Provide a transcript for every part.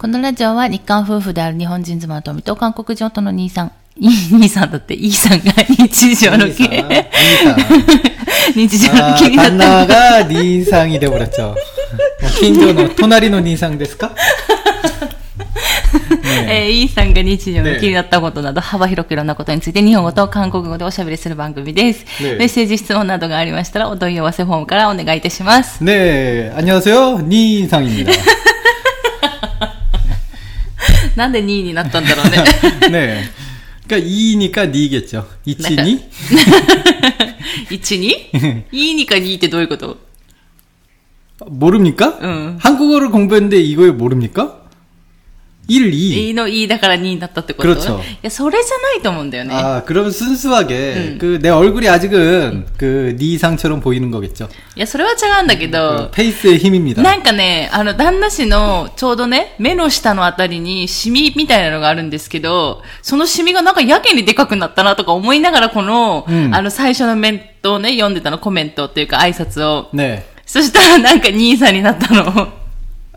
このラジオは日韓夫婦である日本人妻の富と韓国人夫の兄さん、兄さんだって、イーさんが日常の 니상, 気、 니상. 日常の 아, 気になった。 단나가 니상이 돼버렸죠. 뭐, 킨조노 토나리노 니상 ですか?えー、イーさんが日常のね気になったことなど幅広くいろんなことについて日本語と韓国語でおしゃべりする番組です。ねメッセージ、質問などがありましたらお問い合わせフォームからお願いいたします。 네, 안녕하세요. 니상입니다. なんで2位になったんだろうね。 네. 그러니까 2니까 니겠죠. 이치니? 1、2? いいにか2ってどういうこと 모릅니까? 응. 한국어를 공부했는데 이걸 모릅니까? 1, 2. いいのいいだから2になったってこと 그렇죠 いや、それじゃないと思うんだよね。 아, 그러면 순수하게 응. 그 내 얼굴이 아직은 그 니상처럼 보이는 거겠죠. いや、それは違うんだけ 그 ど、 페이스의 힘입니다. なんかね、あの、旦那氏のちょうどね、目の下のあたりにシミみたいなのがあるんですけど、そのシミがなんかやけにでかくなったなとか思いながらこの、うんあの、最初のメントをね、読んでたの、コメントっていうか挨拶を。 네. そしたらなんか兄さんになったの。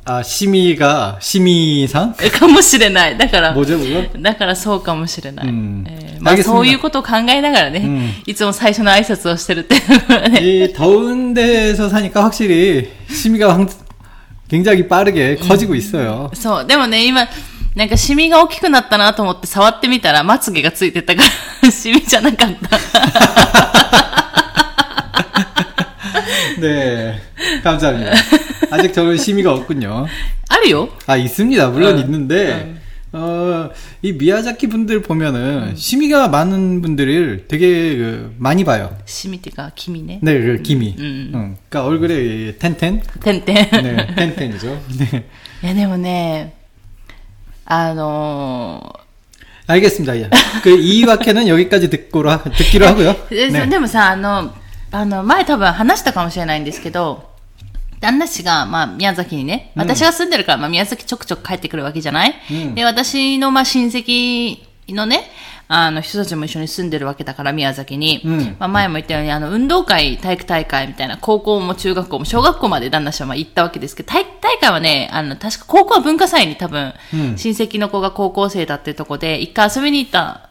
아, 시미가 시미상? かもしれない。だから、 뭐죠, 그거? だからそうかもしれない。うんえーまあ 알겠습니다 そういうことを考えながらね、うんいつも最初の挨拶をしてるっていうのがね。 이 더운 데서 사니까 확실히 시미가 황- 굉장히 빠르게 커지고 있어요. そう。でもね、今、なんかシミが大きくなったなと思って触ってみたら、まつげがついてたから、シミじゃなかった。 네. 감사합니다. 아직 저는 시미가 없군요. あるよ。 아, 있습니다. 물론 어, 있는데, 어, 이 미야자키 분들 보면은 시미가 많은 분들을 되게 그 많이 봐요. シミっていうか、君ね。 네, 그 기미. 음. 응. 그러니까 얼굴에 이 텐텐? てんてん。 네, 텐텐이죠. 네. いや、でもね、あの 알겠습니다. 예. 그 이와케는 여기까지 듣고로 하- 듣기로 하고요. ーで 네. でもさ、あの、 あの、前多分話したかもしれないんですけど、旦那氏が、まあ、宮崎にね、私が住んでるから、まあ、宮崎ちょくちょく帰ってくるわけじゃない、うん。で、私の、まあ、親戚のね、あの、人たちも一緒に住んでるわけだから、宮崎に。うん。まあ、前も言ったように、あの、運動会、体育大会みたいな、高校も中学校も、小学校まで旦那氏はまあ行ったわけですけど、体育大会はね、あの、確か高校は文化祭に多分、うん。親戚の子が高校生だっていうとこで、一回遊びに行った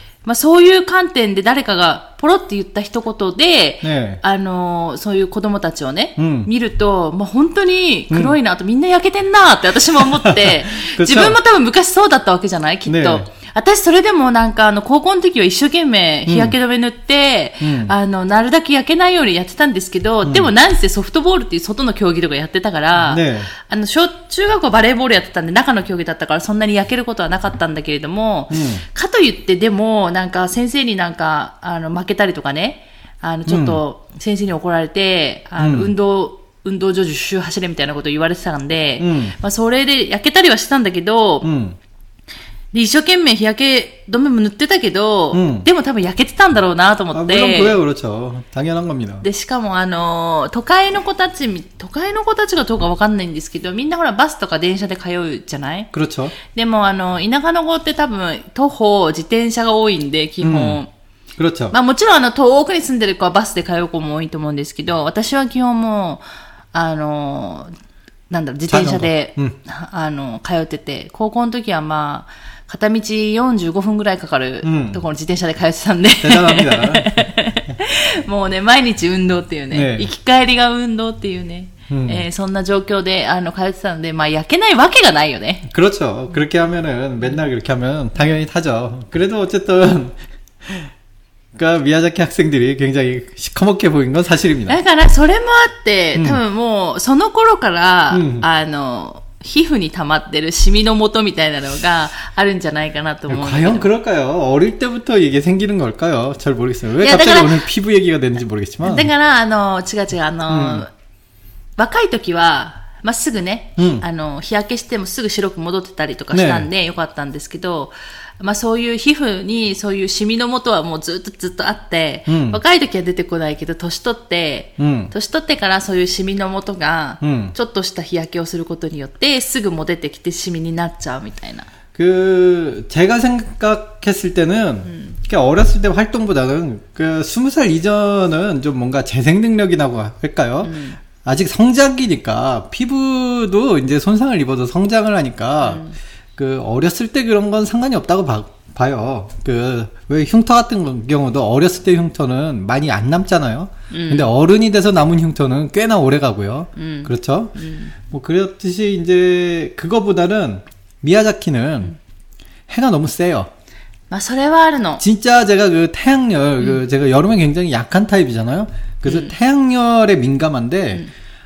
まあそういう観点で誰かがポロって言った一言で、ねあのーそういう子供たちをね、うん。見ると、まあ本当に黒いなと、みんな焼けてんなって私も思って、自分も多分昔そうだったわけじゃない？きっと。ね私それでもなんかあの高校の時は一生懸命日焼け止め塗って、うん。あの、なるだけ焼けないようにやってたんですけど、でもなんせソフトボールっていう外の競技とかやってたから、ねあの、小、中学校バレーボールやってたんで中の競技だったからそんなに焼けることはなかったんだけれども、うんかといってでもなんか先生になんか、あの、負けたりとかね、あの、ちょっと先生に怒られて、あの、うん。運動、運動場10周走れみたいなこと言われてたんで、うん。まあそれで焼けたりはしたんだけど、 음. で一生懸命日焼け止めも塗ってたけど、うんでも多分焼けてたんだろうなと思 아, っ 물론 て。 그래요, 그렇죠. 당연한 겁니다. で、しかもあのー都会の子たちみ、都会の子たちがどうかわかんないんですけど、みんなほらバスとか電車で通うじゃない 그렇죠. でもあの、田舎の子って多分徒歩、自転車が多いんで、基本。 그렇죠. まあもちろんあの、遠くに住んでる子はバスで通う子も多いと思うんですけど、私は基本もう、あのーなんだろう、自転車で、うんあの、通ってて、高校の時はまあ、 片道45分ぐらいかかるうんところに自転車で通ってたんで、 대단합니다. もうね、毎日運動っていうね、ね行き帰りが運動っていうね。 うん. えーそんな状況で、あの、通ってたので、まあ、焼けないわけがないよね。 그렇죠. 그렇게 하면은 맨날 그렇게 하면 당연히 타죠. 그래도 어쨌든 그러니까 미야자키 학생들이 굉장히 시커멓게 보인 건 사실입니다. だから、それもあってう、ん多分もう、その頃から、うんあの、 皮膚に溜まってるシミの元みたいなのがあるんじゃないかなと思うんだけ 과연 ど。 그럴까요? 어릴 때부터 이게 생기는 걸까요? 잘 모르겠어요. 왜 야, 갑자기 내가- 오늘 피부 얘기가 됐는지 모르겠지만. だから、あの、違う違う、あの、うん若い時は、まあ、すぐね、うんあの、日焼けしてもすぐ白く戻ってたりとかしたんで、よかったんですけど、 まあ、そういう皮膚にそういうシミの元はもうずっとずっとあって、うん若い時は出てこないけど、年取って、うん年取ってからそういうシミの元がうん、ちょっとした日焼けをすることによって、すぐも出てきてシミになっちゃうみたいな。 그 제가 생각했을 때는 그러니까 어렸을 때 활동보다는 그 스무 살 이전은 좀 뭔가 재생 능력이라고 할까요? 아직 성장기니까 피부도 이제 손상을 입어도 성장을 하니까 그 어렸을 때 그런 건 상관이 없다고 봐, 봐요. 그 왜 흉터 같은 경우도 어렸을 때 흉터는 많이 안 남잖아요. 음. 근데 어른이 돼서 남은 흉터는 꽤나 오래 가고요. 음. 그렇죠? 음. 뭐 그렇듯이 이제 그거보다는 미야자키는 해가 너무 세요. 진짜 제가 그 태양열 그 제가 여름에 굉장히 약한 타입이잖아요. 그래서 태양열에 민감한데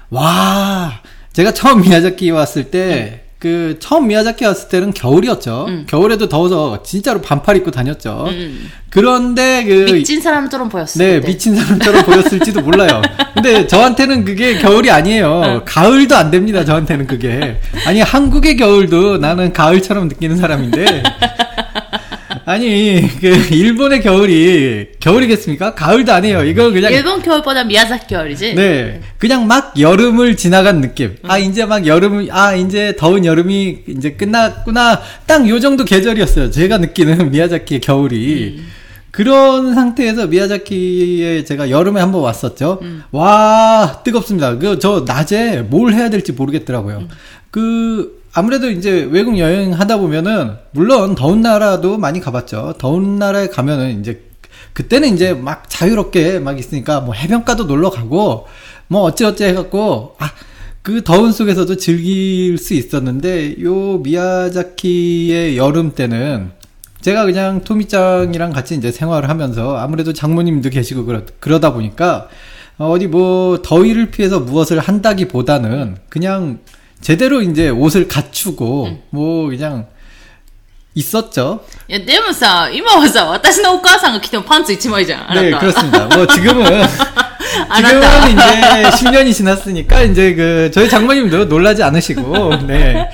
와 제가 처음 미야자키 왔을 때 그 처음 미야자키 왔을 때는 겨울이었죠. 겨울에도 더워서 진짜로 반팔 입고 다녔죠. 음. 그런데 그 미친 사람처럼 보였어. 네, 그때. 미친 사람처럼 보였을지도 몰라요. 근데 저한테는 그게 겨울이 아니에요. 가을도 안 됩니다, 저한테는 그게. 아니, 한국의 겨울도 나는 가을처럼 느끼는 사람인데. 아니 그 일본의 겨울이 겨울이겠습니까? 가을도 아니에요. 이건 그냥 일본 겨울보다 미야자키 겨울이지. 네, 그냥 막 여름을 지나간 느낌. 아 음. 이제 막 여름, 아 이제 더운 여름이 이제 끝났구나. 딱 요 정도 계절이었어요. 제가 느끼는 미야자키의 겨울이. 음. 그런 상태에서 미야자키에 제가 여름에 한번 왔었죠. 음. 와 뜨겁습니다. 그 저 낮에 뭘 해야 될지 모르겠더라고요. 음. 그 아무래도 이제 외국 여행 하다 보면은, 물론 더운 나라도 많이 가봤죠. 더운 나라에 가면은 이제 그때는 이제 막 자유롭게 막 있으니까 뭐 해변가도 놀러 가고 뭐 어찌어찌 해갖고 아 그 더운 속에서도 즐길 수 있었는데 요 미야자키의 여름 때는 제가 그냥 토미짱이랑 같이 이제 생활을 하면서 아무래도 장모님도 계시고 그러, 그러다 보니까 어, 어디 뭐 더위를 피해서 무엇을 한다기보다는 그냥 제대로 이제 옷을 갖추고 뭐 그냥 있었죠. いや、でもさ、今はさ、私のお母さんが着てもパンツ一枚じゃん。あな 네, た。 그렇습니다. 뭐 지금은 알았다. 지금은 이제 10년이 지났으니까 이제 그 저희 장모님도 놀라지 않으시고 네.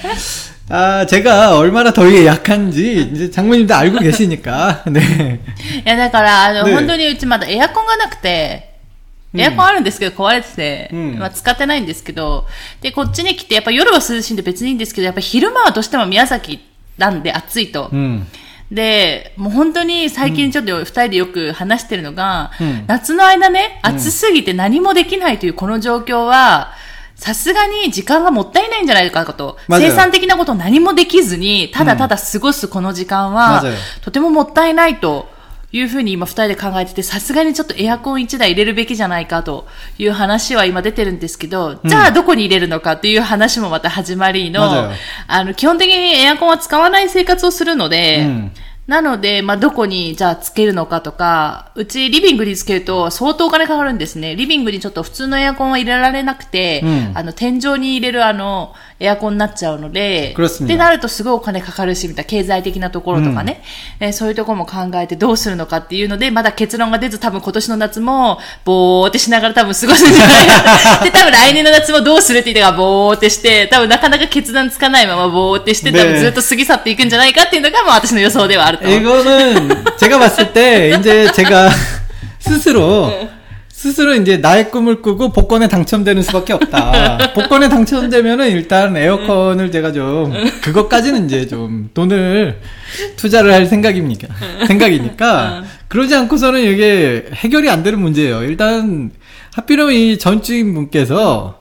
아, 제가 얼마나 더위에 약한지 이제 장모님도 알고 계시니까. 네. いや、だから、あの、ね本当にうちまだエアコンがなくて、 エアコンあるんですけど壊れてて、うん、まあ使ってないんですけど、で、こっちに来て、やっぱ夜は涼しいんで別にいいんですけど、やっぱ昼間はどうしても宮崎なんで暑いと。うん、で、もう本当に最近ちょっと二人でよく話してるのが、うん、夏の間ね、暑すぎて何もできないというこの状況は、さすがに時間がもったいないんじゃないかと、生産的なことを何もできずに、ただただ過ごすこの時間は、とてももったいないと。いうふうに今2人で考えてて、さすがにちょっとエアコン1台入れるべきじゃないかという話は今出てるんですけど、うん、じゃあどこに入れるのかっていう話もまた始まりの、あの、基本的にエアコンは使わない生活をするので、うん。なので、まあ、どこに、じゃあ、つけるのかとか、うち、リビングにつけると、相当お金かかるんですね。リビングにちょっと普通のエアコンは入れられなくて、うん、あの、天井に入れる、あの、エアコンになっちゃうので、 그렇습니다 ってなるとすごいお金かかるし、みたいな経済的なところとかね、えーそういうところも考えてどうするのかっていうので、まだ結論が出ず多分今年の夏も、ぼーってしながら多分過ごすんじゃないかな。で、多分来年の夏もどうするって言ってからぼーってして、多分なかなか決断つかないままぼーってして、多分ねずっと過ぎ去っていくんじゃないかっていうのが、まあ私の予想ではあると。 이거는 제가 봤을 때 이제 제가 스스로 스스로 이제 나의 꿈을 꾸고 복권에 당첨되는 수밖에 없다. 복권에 당첨되면은 일단 에어컨을 제가 좀 그것까지는 이제 좀 돈을 투자를 할 생각입니까? 생각이니까 그러지 않고서는 이게 해결이 안 되는 문제예요. 일단 하필이면 이 전주인 분께서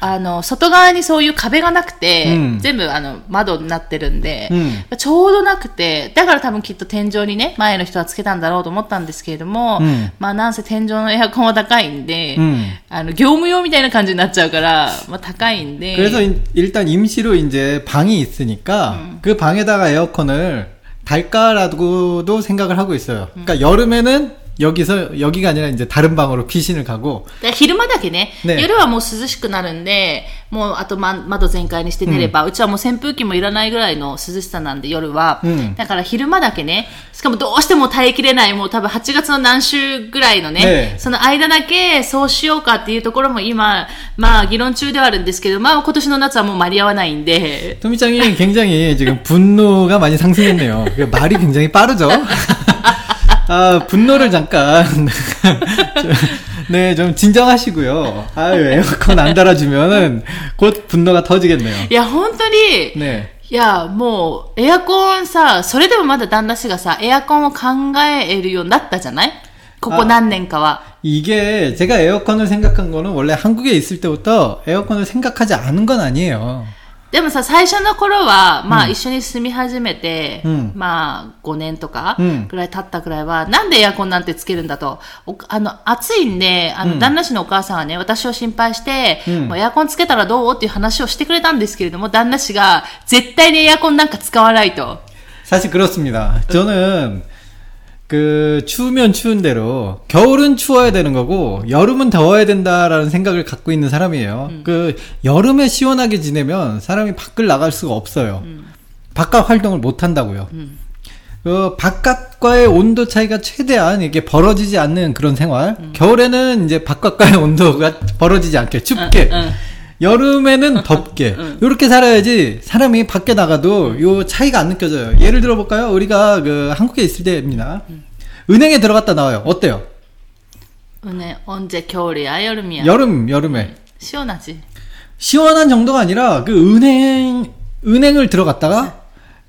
あの、外側にそういう壁がなくて、うん全部あの、窓になってるんで、うんちょうどなくて、だから多分きっと天井にね、前の人はつけたんだろうと思ったんですけれども、うんまあなんせ天井のエアコンは高いんで、うんあの、業務用みたいな感じになっちゃうから、まあ高いんで、 그래서 인- 일단 임시로 이제 방이 있으니까 그 방에다가 에어컨을 달까라고도 생각을 하고 있어요. 그러니까 여름에는 여기서 여기가 아니라 이제 다른 방으로 피신을 가고 で昼間だけねね夜はもう涼しくなるんで、もうあと、ま、窓全開にして寝れば、うちはもう扇風機もいらないぐらいの涼しさなんで夜は、うんだから昼間だけね、しかもどうしても耐えきれない、もう多分8月の何週ぐらいのね、ねその間だけそうしようかっていうところも今、まあ議論中ではあるんですけど、まあ今年の夏はもう間に合わないんで、 토미짱이 굉장히 지금 분노가 많이 상승했네요. 그 말이 굉장히 빠르죠? 아, 분노를 잠깐. 네, 좀 진정하시고요. 아유, 에어컨 안 달아주면은 곧 분노가 터지겠네요. いや本当に、 네. いや、もう、エアコンさ、それでもまだ旦那氏がさ、エアコンを考えるようになったじゃないここ何年かは。 이게 제가 에어컨을 생각한 거는 원래 한국에 있을 때부터 에어컨을 생각하지 않은 건 아니에요. でもさ、最初の頃は、まあ、一緒に住み始めて、うんまあ、5年とかうん、ぐらい経ったぐらいは、なんでエアコンなんてつけるんだと。おあの、暑いんで、あの、うん旦那氏のお母さんはね、私を心配して、うんもうエアコンつけたらどうっていう話をしてくれたんですけれども、旦那氏が、絶対にエアコンなんか使わないと。 사실 그렇습니다. 저는 그 추우면 추운 대로 겨울은 추워야 되는 거고 여름은 더워야 된다라는 생각을 갖고 있는 사람이에요. 그 여름에 시원하게 지내면 사람이 밖을 나갈 수가 없어요. 바깥 활동을 못 한다고요. 그 바깥과의 온도 차이가 최대한 이게 벌어지지 않는 그런 생활. 겨울에는 이제 바깥과의 온도가 벌어지지 않게 춥게. 응, 응. 여름에는 덥게 이렇게 살아야지 사람이 밖에 나가도 요 차이가 안 느껴져요. 예를 들어 볼까요? 우리가 그 한국에 있을 때입니다. 은행에 들어갔다 나와요. 어때요? ね、언제 겨울이야, 여름이야. 여름 여름에 시원하지. 시원한 정도가 아니라 그 은행 은행을 들어갔다가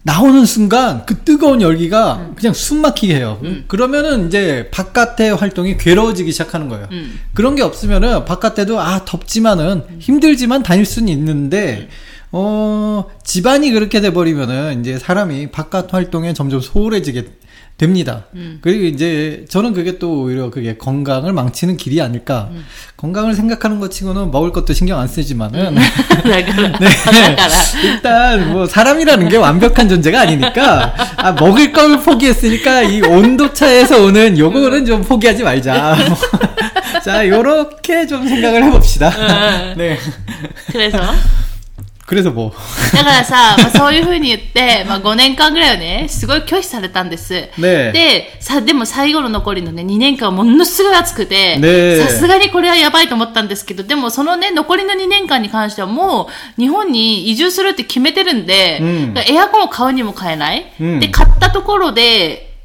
나오는 순간 그 뜨거운 열기가 그냥 숨 막히게 해요. 그러면은 이제 바깥의 활동이 괴로워지기 시작하는 거예요. 음. 그런 게 없으면은 바깥에도 아 덥지만은 힘들지만 다닐 수는 있는데 어 집안이 그렇게 돼 버리면은 이제 사람이 바깥 활동에 점점 소홀해지게 됩니다. 음. 그리고 이제 저는 그게 또 오히려 그게 건강을 망치는 길이 아닐까. 음. 건강을 생각하는 것 치고는 먹을 것도 신경 안 쓰지만은. 네. 네. 일단 뭐 사람이라는 게 완벽한 존재가 아니니까 아, 먹을 걸 포기했으니까 이 온도 차에서 오는 요거는 좀 포기하지 말자. 뭐. 자, 요렇게 좀 생각을 해봅시다. 네. 그래서 くれとも。だからさ、まあ、そういうふうに言って、まあ、5年間ぐらいはねすごい拒否されたんです、ね、でさでも最後の残りのね2年間はものすごい暑くてさすがにこれはやばいと思ったんですけどでもそのね残りの2年間に関してはもう日本に移住するって決めてるんで、うん、エアコンを買うにも買えない、うん、で買ったところで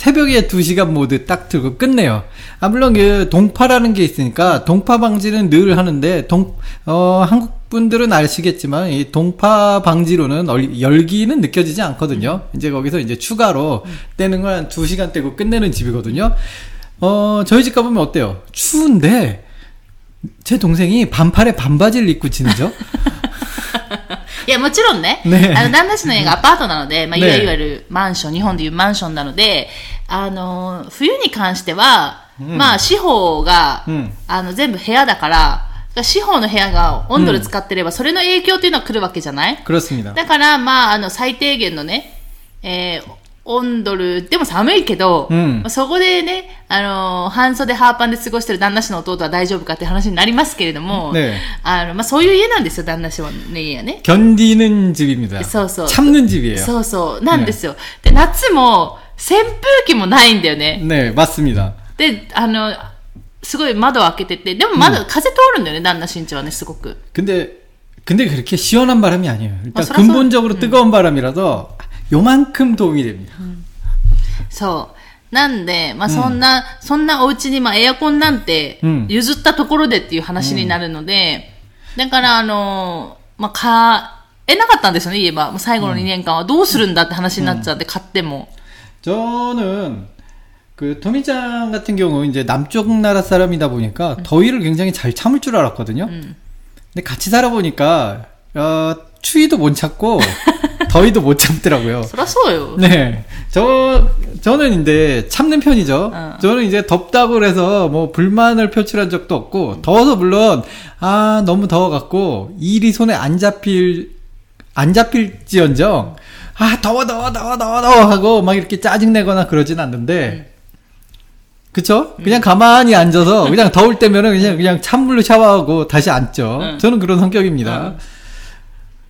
새벽에 두 시간 모드 딱 틀고 끝내요. 아, 물론 그 동파라는 게 있으니까 동파 방지는 늘 하는데 동, 어, 한국 분들은 아시겠지만 이 동파 방지로는 얼- 열기는 느껴지지 않거든요. 이제 거기서 이제 추가로 떼는 건한두 시간 떼고 끝내는 집이거든요. 어, 저희 집 가보면 어때요? 추운데 제 동생이 반팔에 반바지를 입고 지내죠? いや、もちろんね、ね。あの旦那市の家がアパートなので、まあ、いわゆるマンション、日本でいうマンションなので、あの、冬に関しては、うん、まあ、司法が、うん、あの、全部部屋だから、司法の部屋が温度で使ってれば、それの影響というのは来るわけじゃない、だから、まあ、あの、最低限のね、えー、温度る、でも寒いけど、うんまあそこでね、あのー半袖ハーパンで過ごしてる旦那氏の弟は大丈夫かって話になりますけれども、ねあの、まあ、そういう家なんですよ、旦那氏はね、家はね。 견디는 집입니다. 서, 서. 참는 집이에요. そうそう、なんですよ。で、夏も扇風機もないんだよね。 네, 맞습니다. で、あの、すごい窓を開けてて、でも窓、風通るんだよね、旦那身長はね、すごく。 근데 근데 그렇게 시원한 바람이 아니에요. 일단 어, 음. 서러서- 근본적으로 뜨거운 바람이라서 요만큼 도움이 됩니다. そう。なんで、まあそんな、そんなお家にまあエアコンなんてうん譲ったところでっていう話になるので、だからあの、まあ買えなかったんですよね、言えば。もう最後の2年間はどうするんだって話になっちゃって、買っても。 저는 그 토미짱 같은 경우 이제 남쪽 나라 사람이다 보니까 더위를 굉장히 잘 참을 줄 알았거든요. 근데 같이 살아보니까 어, 추위도 못 참고 저희도 못 참더라고요. 그렇어요. 네. 저, 저는 근데 참는 편이죠. 어. 저는 이제 덥다고 그래서 뭐 불만을 표출한 적도 없고, 더워서 물론, 아, 너무 더워갖고, 일이 손에 안 잡힐, 안 잡힐지언정, 아, 더워, 더워, 더워, 더워, 더워 하고 막 이렇게 짜증내거나 그러진 않는데, 음. 그쵸? 음. 그냥 가만히 앉아서, 그냥 더울 때면은 그냥, 그냥 찬물로 샤워하고 다시 앉죠. 음. 저는 그런 성격입니다. 어.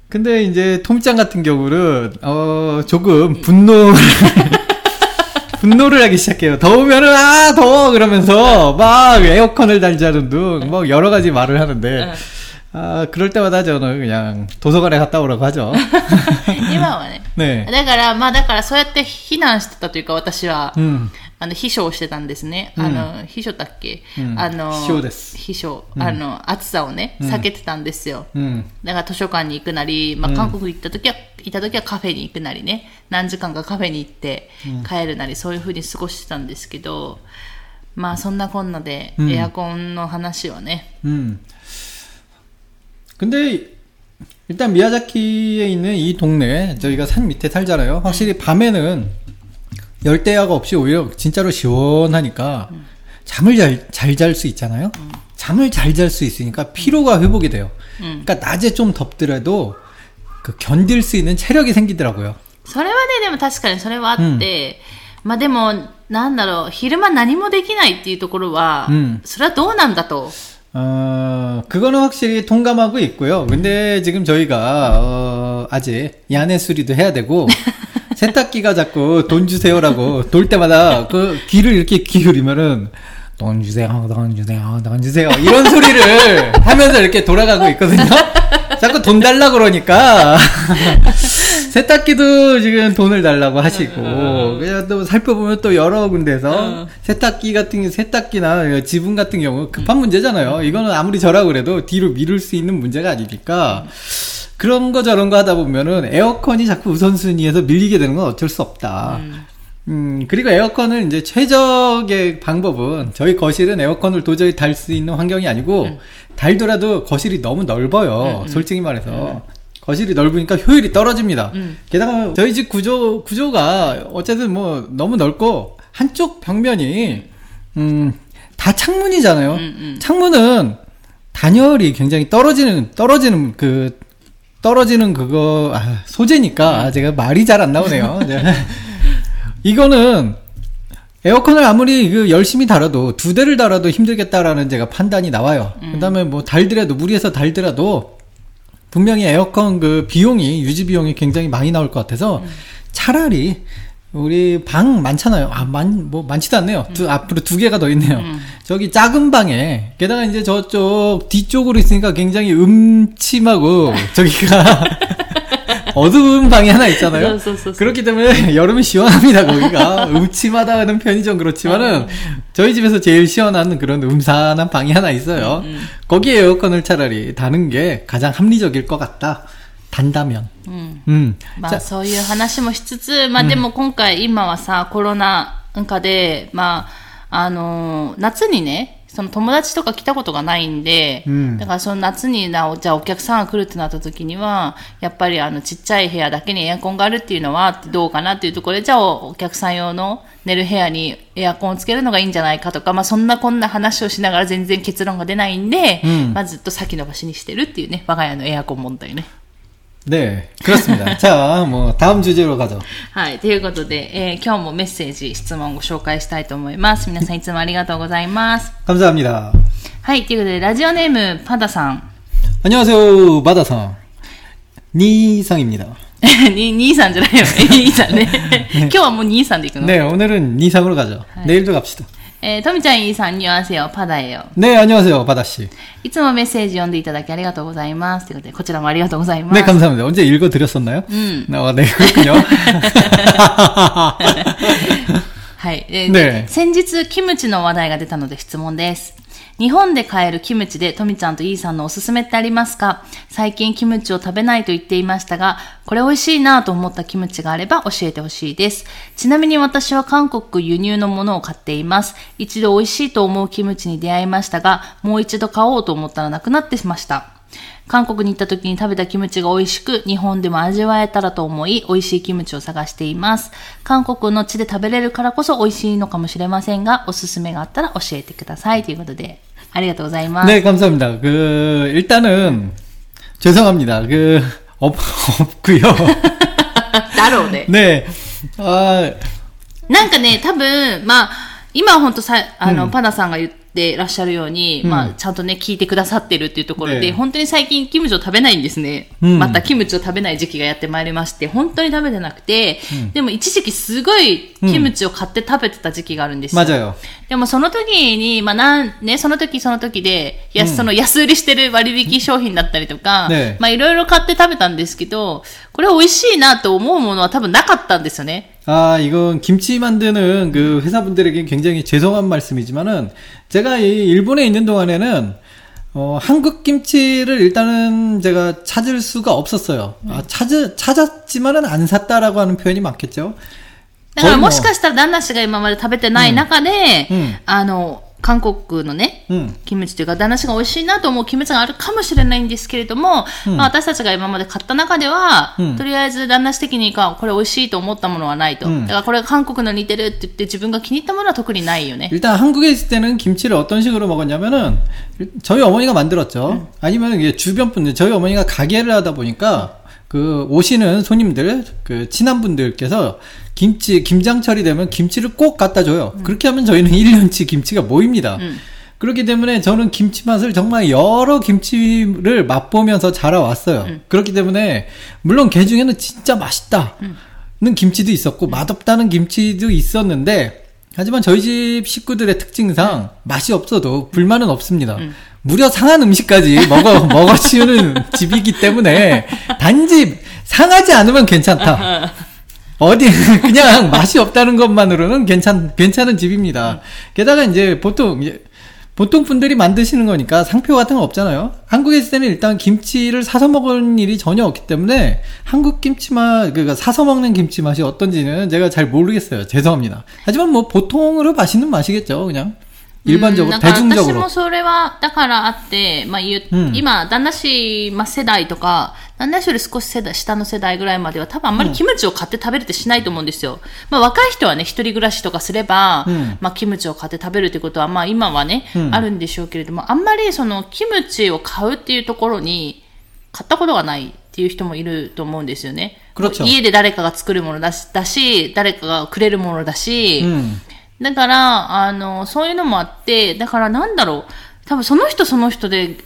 근데 이제 톰짱 같은 경우는 어 조금 분노 분노를 하기 시작해요. 더우면은 아 더워 그러면서 막 에어컨을 달자는 둥뭐 여러 가지 말을 하는데 아 그럴 때마다 저는 그냥 도서관에 갔다 오라고 하죠. 今はね。 네. だから、まあだからそうやって避難してたというか、私は。 음. あの、秘書をしてたんですね。うんあの、秘書だっけ、うんあの、秘書です秘書。あの、暑さをね、避けてたんですよ。 음. だから図書館に行くなり、まあ、韓国行った時は、いた時はカフェに行くなりね、何時間かカフェに行って帰るなり、そういう風に過ごしてたんですけど、まあそんなこんなで、うんエアコンの話はね、 음. 근데 일단 미야자키에 있는 이 동네 저희가 산 밑에 살잖아요. 확실히 밤에는 열대야가 없이 오히려 진짜로 시원하니까 잠을 잘 잘 잘 수 있잖아요. 잠을 잘 잘 수 있으니까 피로가 회복이 돼요. 그러니까 낮에 좀 덥더라도 그 견딜 수 있는 체력이 생기더라고요. それはね、でも確かにそれはあって、まあでも、なんだろう、昼間何もできないっていうところは、うんそれはどうなんだと。 어, 그거는 확실히 동감하고 있고요. 근데 지금 저희가, 어, 아직 야내 수리도 해야 되고, 세탁기가 자꾸 돈 주세요라고 돌 때마다 그 귀를 이렇게 기울이면은, 돈 주세요, 돈 주세요, 돈 주세요. 이런 소리를 하면서 이렇게 돌아가고 있거든요. 자꾸 돈 달라 그러니까. 세탁기도 지금 돈을 달라고 하시고, 그냥 또 살펴보면 또 여러 군데서 어. 세탁기 같은, 경- 세탁기나 지분 같은 경우 급한 문제잖아요. 이거는 아무리 저라고 그래도 뒤로 미룰 수 있는 문제가 아니니까. 그런 거 저런 거 하다 보면은 에어컨이 자꾸 우선순위에서 밀리게 되는 건 어쩔 수 없다. 음, 그리고 에어컨을 이제 최적의 방법은 저희 거실은 에어컨을 도저히 달 수 있는 환경이 아니고 달더라도 거실이 너무 넓어요. 솔직히 말해서. 거실이 넓으니까 효율이 떨어집니다. 게다가 저희 집 구조, 구조가 어쨌든 뭐 너무 넓고 한쪽 벽면이, 음, 다 창문이잖아요. 음. 창문은 단열이 굉장히 떨어지는, 떨어지는 그, 떨어지는 그거, 아, 소재니까 제가 말이 잘 안 나오네요. 네. 이거는 에어컨을 아무리 그 열심히 달아도 두 대를 달아도 힘들겠다라는 제가 판단이 나와요. 그다음에 뭐 달더라도 무리해서 달더라도 분명히 에어컨 그 비용이 유지 비용이 굉장히 많이 나올 것 같아서 차라리 우리 방 많잖아요. 아, 많, 뭐, 많지도 않네요. 두, 앞으로 두 개가 더 있네요. 저기 작은 방에, 게다가 이제 저쪽 뒤쪽으로 있으니까 굉장히 음침하고, 저기가 어두운 방이 하나 있잖아요. そうそうそうそう 그렇기 때문에 여름이 시원합니다, 거기가. 음침하다는 편이 좀 그렇지만은, 저희 집에서 제일 시원한 그런 음산한 방이 하나 있어요. 거기에 에어컨을 차라리 다는 게 가장 합리적일 것 같다. 단다면. うん。 음. ま 자, あそういう話もしつつ、まあでも今回今はさ、コロナ禍で、まあ、 あのー夏にね、その友達とか来たことがないんで、うんだからその夏にな、じゃあお客さんが来るってなった時には、やっぱりあのちっちゃい部屋だけにエアコンがあるっていうのはどうかなっていうところで、じゃあお客さん用の寝る部屋にエアコンをつけるのがいいんじゃないかとか、まあそんなこんな話をしながら全然結論が出ないんで、うんまあずっと先延ばしにしてるっていうね、我が家のエアコン問題ね。 네, 그렇습니다. 자, 뭐 다음 주제로 가죠. はい。ということで、えー今日もメッセージ、質問をご紹介したいと思います。皆さんいつもありがとうございます。 감사합니다. はい。ということで、ラジオネーム、パダさん。 안녕하세요, 바다상. 니상입니다. に兄さんじゃないよ。兄さんね。今日はもう兄さんで行くの。 네, 오늘은 니상으로 가죠. 내일도 갑시다. えー、とみちゃん、兄さん、にわせよ、パダへよ。 네, 안녕하세요, 바다씨. いつもメッセージ読んでいただきありがとうございます。ということで、こちらもありがとうございます。 네, 감사합니다. 언제 읽어드렸었나요? 음. 아, 네, 그렇군요. はい。えーねえ先日、キムチの話題が出たので質問です。 日本で買えるキムチで、トミちゃんとイーさんのおすすめってありますか？最近キムチを食べないと言っていましたが、これ美味しいなと思ったキムチがあれば教えてほしいです。ちなみに私は韓国輸入のものを買っています。一度美味しいと思うキムチに出会いましたが、もう一度買おうと思ったらなくなってしました。韓国に行った時に食べたキムチが美味しく、日本でも味わえたらと思い、美味しいキムチを探しています。韓国の地で食べれるからこそ美味しいのかもしれませんが、おすすめがあったら教えてください。ということで、 ありがとうございます。 네, 감사합니다. 그, 일단은, 죄송합니다. 그, 없, 없고요 だろうね。 네, 아, なんかね、多分、まあ、今は本当さ、あの、パナさんが言って てらっしゃるように、うん、まあ、ちゃんとね、聞いてくださってるっていうところで、え、本当に最近キムチを食べないんですね。うん、またキムチを食べない時期がやってまいりまして、本当に食べてなくて、うん、でも一時期すごいキムチを買って食べてた時期があるんですよ。よ。でもその時に、まあ、なん、ね、その時その時で、や、その安売りしてる割引商品だったりとか、ね、まあ、いろいろ買って食べたんですけど、これ美味しいなと思うものは多分なかったんですよね。 아, 이건 김치 만드는 그 회사분들에게 굉장히 죄송한 말씀이지만은 제가 이 일본에 있는 동안에는 어, 한국 김치를 일단은 제가 찾을 수가 없었어요. 아, 찾, 찾았지만은 안 샀다라고 하는 표현이 맞겠죠? だから 거의 もしかしたら旦那氏が今まで食べてない中で、うんうんあの、 韓国のね、うんキムチというか、旦那氏が美味しいなと思うキムチがあるかもしれないんですけれども、まあ私たちが今まで買った中では、うんとりあえず旦那氏的にか、これ美味しいと思ったものはないと。うんだからこれが韓国の似てるって言って自分が気に入ったものは特にないよね。 일단 한국에 있을 때는 김치를 어떤 식으로 먹었냐면은 저희 어머니가 만들었죠. 아니면 이게 주변 분들 저희 어머니가 가게를 하다 보니까 그 오시는 손님들 그 친한 분들께서 김치 김장철이 되면 김치를 꼭 갖다 줘요. 그렇게 하면 저희는 1년치 김치가 모입니다. 그렇기 때문에 저는 김치 맛을 정말 여러 김치를 맛보면서 자라왔어요. 그렇기 때문에 물론 개 중에는 진짜 맛있다는 김치도 있었고 맛없다는 김치도 있었는데 하지만 저희 집 식구들의 특징상 맛이 없어도 불만은 없습니다. 무려 상한 음식까지 먹어 먹어 치우는 집이기 때문에 단지 상하지 않으면 괜찮다. 어디 그냥 맛이 없다는 것만으로는 괜찮 괜찮은 집입니다. 게다가 이제 보통 보통 분들이 만드시는 거니까 상표 같은 거 없잖아요. 한국에 있을 때는 일단 김치를 사서 먹은 일이 전혀 없기 때문에 한국 김치 맛, 그러니까 사서 먹는 김치 맛이 어떤지는 제가 잘 모르겠어요. 죄송합니다. 하지만 뭐 보통으로 맛있는 맛이겠죠, 그냥. うん 일반적으로, なんか私 대중적으로. もそれは、だからあって、まあ言う、うん今、旦那氏、まあ世代とか、旦那氏より少し世代、下の世代ぐらいまでは多分あんまりキムチを買って食べるってしないと思うんですよ。まあ若い人はね、一人暮らしとかすれば、うんまあキムチを買って食べるってことは、まあ今はね、うんあるんでしょうけれども、あんまりそのキムチを買うっていうところに、買ったことがないっていう人もいると思うんですよね。 그렇죠 家で誰かが作るものだし、だし誰かがくれるものだし、 음. だから、あの、そういうのもあって、だからなんだろう。多分その人その人で、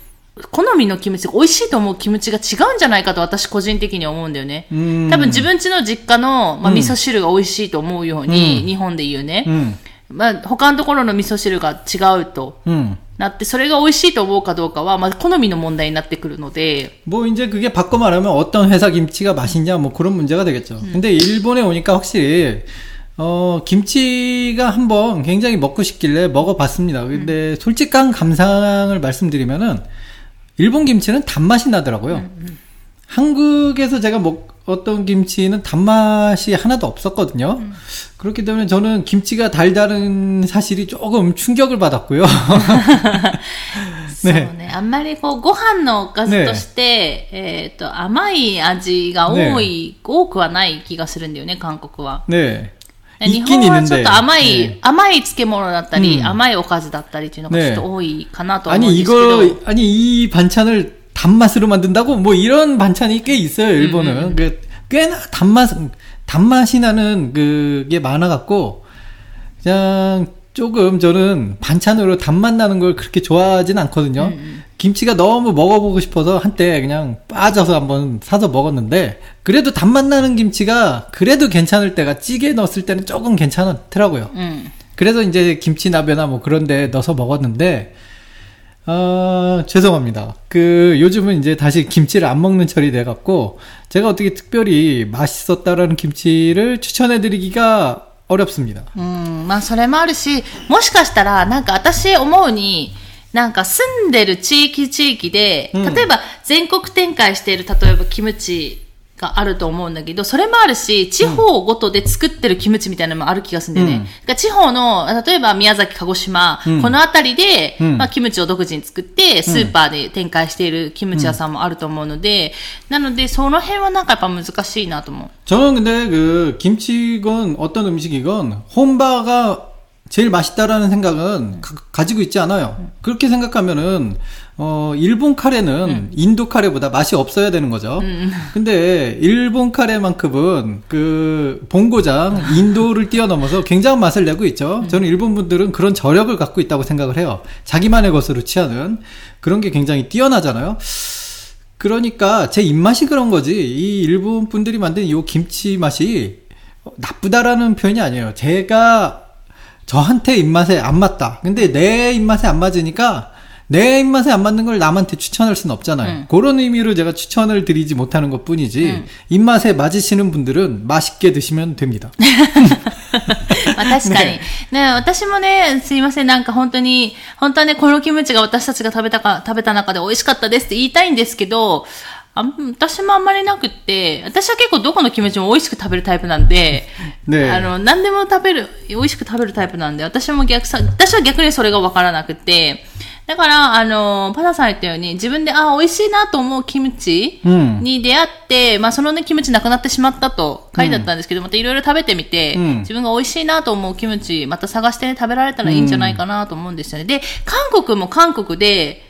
好みのキムチ、美味しいと思うキムチが違うんじゃないかと私個人的には思うんだよね。うん多分自分家の実家の、まあ、うん味噌汁が美味しいと思うように、うん日本で言うね。 음. まあ、他のところの味噌汁が違うと 음. なって、それが美味しいと思うかどうかは、まあ、好みの問題になってくるので、 뭐 이제 그게 바꿔 말하면 어떤 회사 김치가 맛있냐 뭐 그런 문제가 되겠죠. 근데 일본에 오니까 확실히 어 김치가 한번 굉장히 먹고 싶길래 먹어봤습니다. 근데 솔직한 감상을 말씀드리면은 일본 김치는 단맛이 나더라고요. 한국에서 제가 먹었던 김치는 단맛이 하나도 없었거든요. 그렇기 때문에 저는 김치가 달다는 사실이 조금 충격을 받았고요. そうね。あんまりこう、ご飯のおかずとして、えっ、と、甘い味が多い、多くはない気がするんだよね、韓国は。 네. 日 있긴 本はちょっ 있는데. と甘い、 네. 甘い漬物だったり、うん甘いおかずだったりっていうのがちょっと多いかなと思うん 아니 ですけど。 이거 아니 이 반찬을 단맛으로 만든다고 뭐 이런 반찬이 꽤 있어요 일본은 그 꽤나 단맛 단맛이 나는 그게 많아갖고 그냥 조금 저는 반찬으로 단맛 나는 걸 그렇게 좋아하진 않거든요. 김치가 너무 먹어보고 싶어서 한때 그냥 빠져서 한번 사서 먹었는데 그래도 단맛 나는 김치가 그래도 괜찮을 때가 찌개 넣었을 때는 조금 괜찮더라고요. うん。 그래서 이제 김치鍋나 뭐 그런데 넣어서 먹었는데 어, 죄송합니다. 그 요즘은 이제 다시 김치를 안 먹는 철이 돼 갖고 제가 어떻게 특별히 맛있었다라는 김치를 추천해 드리기가 어렵습니다. うん、まあそれもあるし、もしかしたら、なんか私思うに、 なんか住んでる地域地域で、うん例えば全国展開している、例えばキムチがあると思うんだけど、それもあるし、地方ごとで作ってるキムチみたいなのもある気がするんだよね。うんだから地方の、例えば宮崎、鹿児島、うんこの辺りで、うんまあキムチを独自に作って、スーパーで展開しているキムチ屋さんもあると思うので、なのでその辺はなんかやっぱ難しいなと思う。 저는 근데 그 김치건 어떤 음식이건 혼바가 제일 맛있다라는 생각은 가, 지고 있지 않아요. 그렇게 생각하면은 어 일본 카레는 인도 카레보다 맛이 없어야 되는 거죠. 근데 일본 카레만큼은 그 본고장 인도를 뛰어넘어서 굉장한 맛을 내고 있죠. 저는 일본 분들은 그런 저력을 갖고 있다고 생각을 해요. 자기만의 것으로 취하는 그런 게 굉장히 뛰어나잖아요. 그러니까 제 입맛이 그런 거지. 이 일본 분들이 만든 이 김치 맛이 나쁘다라는 표현이 아니에요. 제가 저한테 입맛에 안 맞다. 근데 내 입맛에 안 맞으니까 내 입맛에 안 맞는 걸 남한테 추천할 수는 없잖아요. 음. 그런 의미로 제가 추천을 드리지 못하는 것 뿐이지, 음. 입맛에 맞으시는 분들은 맛있게 드시면 됩니다. まあ確かに。ね私もね、すいません、なんか本当に、本当はね、このキムチが私たちが食べたか、食べた中で美味しかったですって言いたいんですけど、 あん私もあんまりなくって、私は結構どこのキムチも美味しく食べるタイプなんで、ねあの、何でも食べる、美味しく食べるタイプなんで、私も逆さ、私は逆にそれがわからなくて、だから、あの、パナさん言ったように、自分で、あ、美味しいなと思うキムチうん。に出会って、まあ、そのね、キムチなくなってしまったと書いてあったんですけど、またいろいろ食べてみて、うん。自分が美味しいなと思うキムチ、また探してね、食べられたらいいんじゃないかなと思うんですよね。で、韓国も韓国で、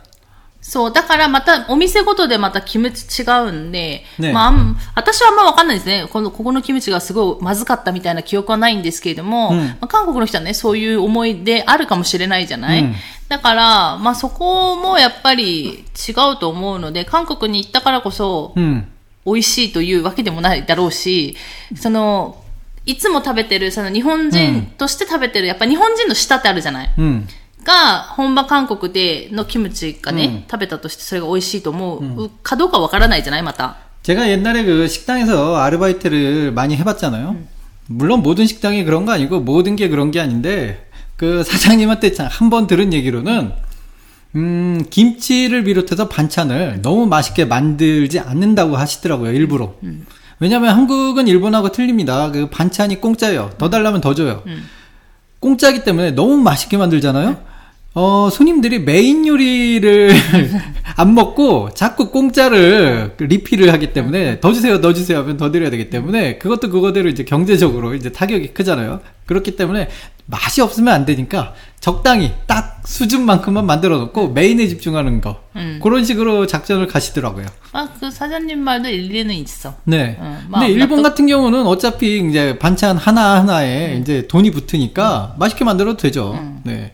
そう、だからまた、お店ごとでまたキムチ違うんで、ねまあ私はあんまわかんないですね。この、ここのキムチがすごいまずかったみたいな記憶はないんですけれども、うんまあ、韓国の人はね、そういう思い出あるかもしれないじゃない、うんだから、まあそこもやっぱり違うと思うので、韓国に行ったからこそ、 음. 美味しいというわけでもないだろうし、その、いつも食べてる、その日本人として食べてる、やっぱ日本人の舌ってあるじゃない 음. が、本場韓国でのキムチがね、うん食べたとしてそれが美味しいと思うかどうかわからないじゃないまた。 제가 옛날에 그 식당에서 아르바이트를 많이 해봤잖아요. 물론 모든 식당이 그런 거 아니고 모든 게 그런 게 아닌데 그 사장님한테 한 번 들은 얘기로는 음 김치를 비롯해서 반찬을 너무 맛있게 만들지 않는다고 하시더라고요 일부러. 왜냐면 한국은 일본하고 틀립니다. 그 반찬이 공짜예요. 더 달라면 더 줘요. 공짜기 때문에 너무 맛있게 만들잖아요. 어, 손님들이 메인 요리를 안 먹고 자꾸 공짜를 그 리필을 하기 때문에 더 주세요, 더 주세요 하면 더 드려야 되기 때문에 그것도 그거대로 이제 경제적으로 이제 타격이 크잖아요. 그렇기 때문에 맛이 없으면 안 되니까 적당히 딱 수준만큼만 만들어 놓고 메인에 집중하는 거. 음. 그런 식으로 작전을 가시더라고요. まあ、그 사장님 말도 일리는 있어. 네. 음, 막 근데 일본 놔둬- 같은 경우는 어차피 이제 반찬 하나하나에 이제 돈이 붙으니까 맛있게 만들어도 되죠. 네.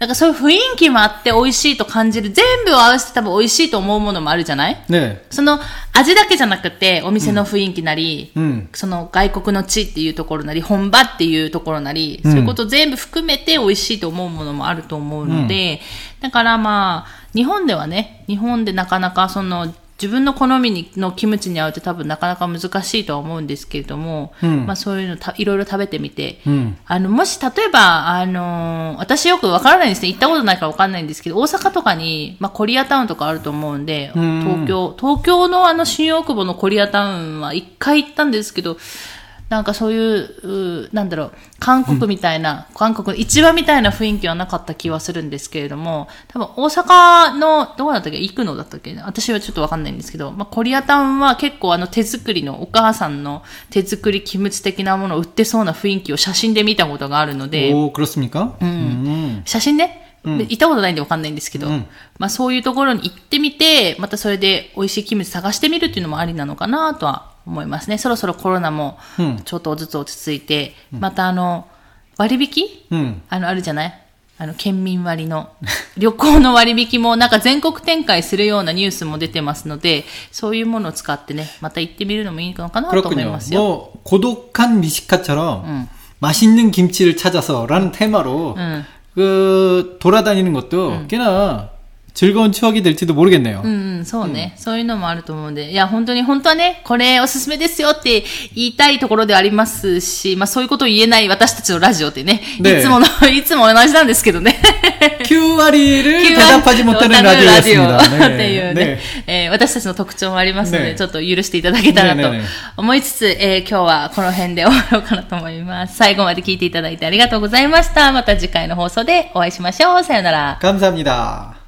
なんかそういう雰囲気もあって美味しいと感じる、全部を合わせて多分美味しいと思うものもあるじゃない？ 네. その味だけじゃなくて、お店の雰囲気なり、 음. その外国の地っていうところなり、本場っていうところなり、うんそういうこと全部含めて美味しいと思うものもあると思うので、だからまあ、日本ではね、日本でなかなかその自分の好みにのキムチに合うって多分なかなか難しいとは思うんですけれども、うんまあそういうのたいろいろ食べてみて、うん。あの、もし、例えば、あのー私よくわからないんですね。行ったことないからわかんないんですけど、大阪とかに、まあ、コリアタウンとかあると思うんで、うん東京、東京のあの、新大久保のコリアタウンは一回行ったんですけど、なんかそういう、うなんだろう、韓国みたいな、うん、韓国の市場みたいな雰囲気はなかった気はするんですけれども、多分大阪の、どこだったっけ行くのだったっけ？私はちょっとわかんないんですけど、まあ、コリアタウンは結構あの手作りのお母さんの手作りキムチ的なものを売ってそうな雰囲気を写真で見たことがあるので。おー、クロスミかうん。写真ね？うん、行ったことないんでわかんないんですけど、うん、まあそういうところに行ってみて、またそれで美味しいキムチ探してみるっていうのもありなのかなとは思いますね。そろそろコロナもうんちょっとずつ落ち着いて、またあの、割引 음. あの、あるじゃないあの、県民割の、旅行の割引もなんか全国展開するようなニュースも出てますので、そういうものを使ってね、また行ってみるのもいいのかなと思い 그렇군요. ますよ。 뭐 고독한 미식가처럼 음. 맛있는 김치를 찾아서라는 테마로 음. 그 돌아다니는 것도 꽤나 즐거운 추억이 될지도 모르겠네요. うんうん、そうね、そういうのもあると思うんで。いや、本当に、本当はね、これおすすめですよって言いたいところでありますし、まあそういうことを言えない私たちのラジオってね、ねいつもの、いつも同じなんですけどね。 Q와리를 急 대답하지 な 못하는 ラジオ 라디오였습니다. っていうね、えー私たちの特徴もありますので、ねちょっと許していただけたらとねねね思いつつ、えー今日はこの辺で終わろうかなと思います。最後まで聞いていただいてありがとうございました。また次回の放送でお会いしましょう。さよなら。 감사합니다.